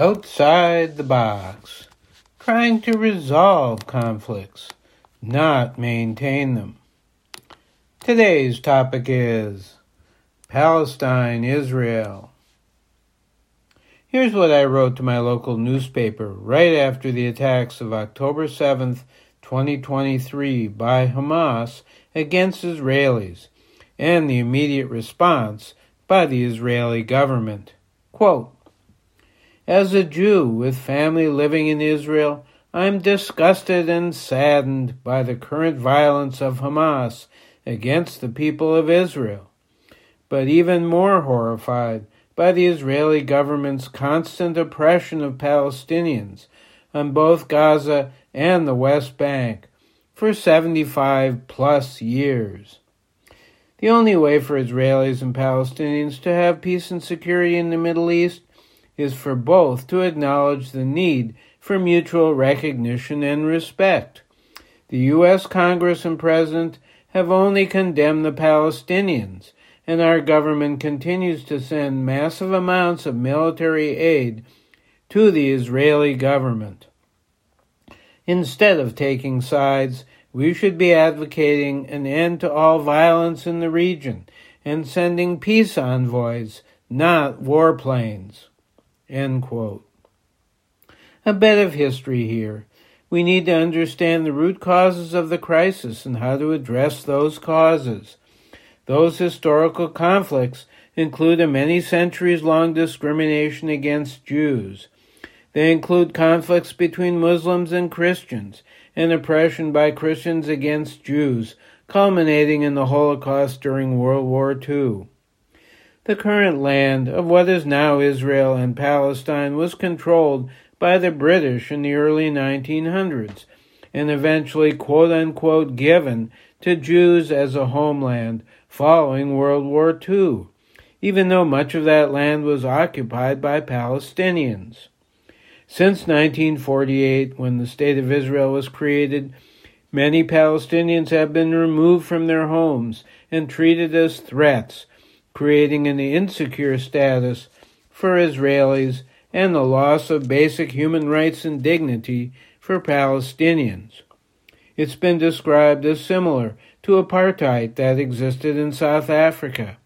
outside the box, trying to resolve conflicts, not maintain them. Today's topic is Palestine, Israel. Here's what I wrote to my local newspaper right after the attacks of October 7th, 2023 by Hamas against Israelis and the immediate response by the Israeli government. Quote, as a Jew with family living in Israel, I am disgusted and saddened by the current violence of Hamas against the people of Israel, but even more horrified by the Israeli government's constant oppression of Palestinians on both Gaza and the West Bank for 75 plus years. The only way for Israelis and Palestinians to have peace and security in the Middle East is for both to acknowledge the need for mutual recognition and respect. The U.S. Congress and President have only condemned the Palestinians, and our government continues to send massive amounts of military aid to the Israeli government. Instead of taking sides, we should be advocating an end to all violence in the region and sending peace envoys, not warplanes. End quote. A bit of history here. We need to understand the root causes of the crisis and how to address those causes. Those historical conflicts include a many centuries long discrimination against Jews. They include conflicts between Muslims and Christians and oppression by Christians against Jews, culminating in the Holocaust during World War II. The current land of what is now Israel and Palestine was controlled by the British in the early 1900s and eventually quote unquote given to Jews as a homeland following World War II, even though much of that land was occupied by Palestinians. Since 1948, when the State of Israel was created, many Palestinians have been removed from their homes and treated as threats creating an insecure status for Israelis and the loss of basic human rights and dignity for Palestinians. It's been described as similar to apartheid that existed in South Africa,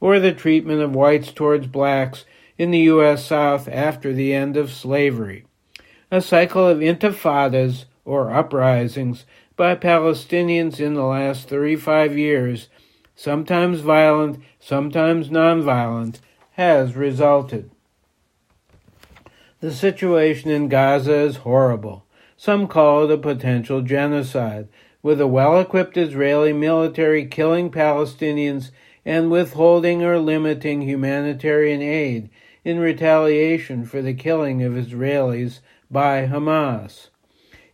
or the treatment of whites towards blacks in the U.S. South after the end of slavery. A cycle of intifadas, or uprisings, by Palestinians in the last 35 years sometimes violent, sometimes nonviolent, has resulted. The situation in Gaza is horrible. Some call it a potential genocide, with a well equipped Israeli military killing Palestinians and withholding or limiting humanitarian aid in retaliation for the killing of Israelis by Hamas.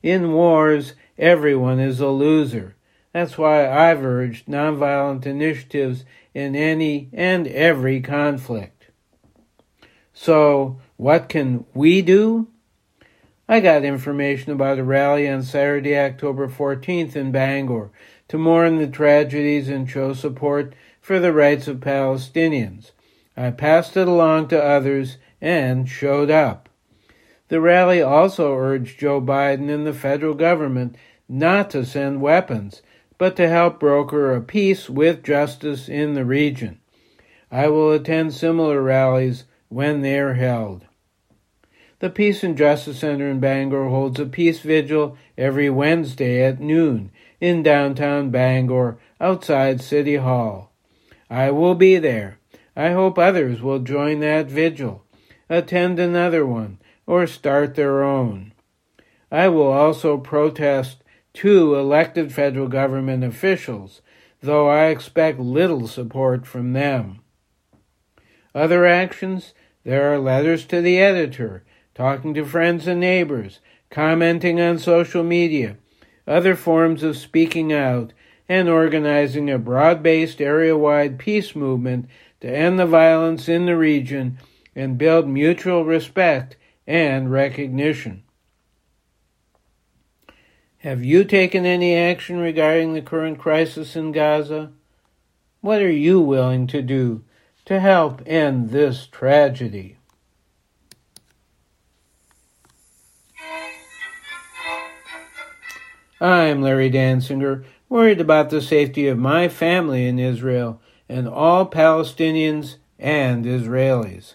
In wars, everyone is a loser. That's why I've urged nonviolent initiatives in any and every conflict. So, what can we do? I got information about a rally on Saturday, October 14th in Bangor to mourn the tragedies and show support for the rights of Palestinians. I passed it along to others and showed up. The rally also urged Joe Biden and the federal government not to send weapons but to help broker a peace with justice in the region. I will attend similar rallies when they are held. The Peace and Justice Center in Bangor holds a peace vigil every Wednesday at noon in downtown Bangor outside City Hall. I will be there. I hope others will join that vigil, attend another one, or start their own. I will also protest two elected federal government officials, though I expect little support from them. Other actions there are letters to the editor, talking to friends and neighbors, commenting on social media, other forms of speaking out, and organizing a broad based area wide peace movement to end the violence in the region and build mutual respect and recognition. Have you taken any action regarding the current crisis in Gaza? What are you willing to do to help end this tragedy? I'm Larry Dansinger, worried about the safety of my family in Israel and all Palestinians and Israelis.